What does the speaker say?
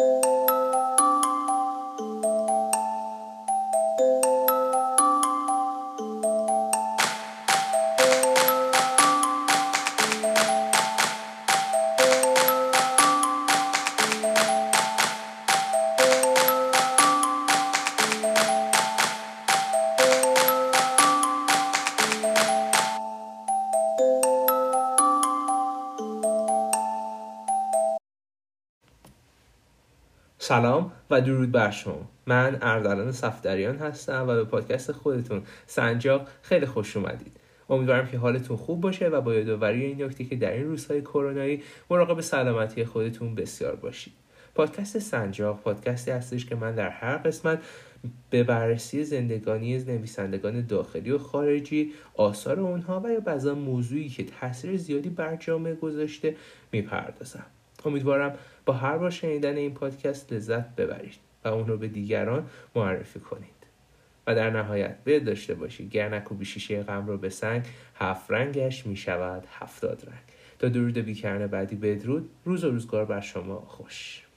you. سلام و درود بر شما. من اردلان صفدریان هستم و به پادکست خودتون سنجاق خیلی خوش اومدید. امیدوارم که حالتون خوب باشه و با یادآوری این نکته که در این روزهای کرونایی مراقب سلامتی خودتون بسیار باشید. پادکست سنجاق پادکستی هستش که من در هر قسمت به بررسی زندگانی نویسندگان داخلی و خارجی آثار اونها و یا بعضا موضوعی که تاثیر زیادی بر جامعه گذاشته می‌پردازم. امیدوارم با هر بار شنیدن این پادکست لذت ببرید و اون رو به دیگران معرفی کنید. و در نهایت به داشته باشید گر نکوبی شیشه غم رو به سنگ هفت رنگش می شود هفتاد رنگ. تا درود بیکرن بعدی بدرود. روز و روزگار بر شما خوش.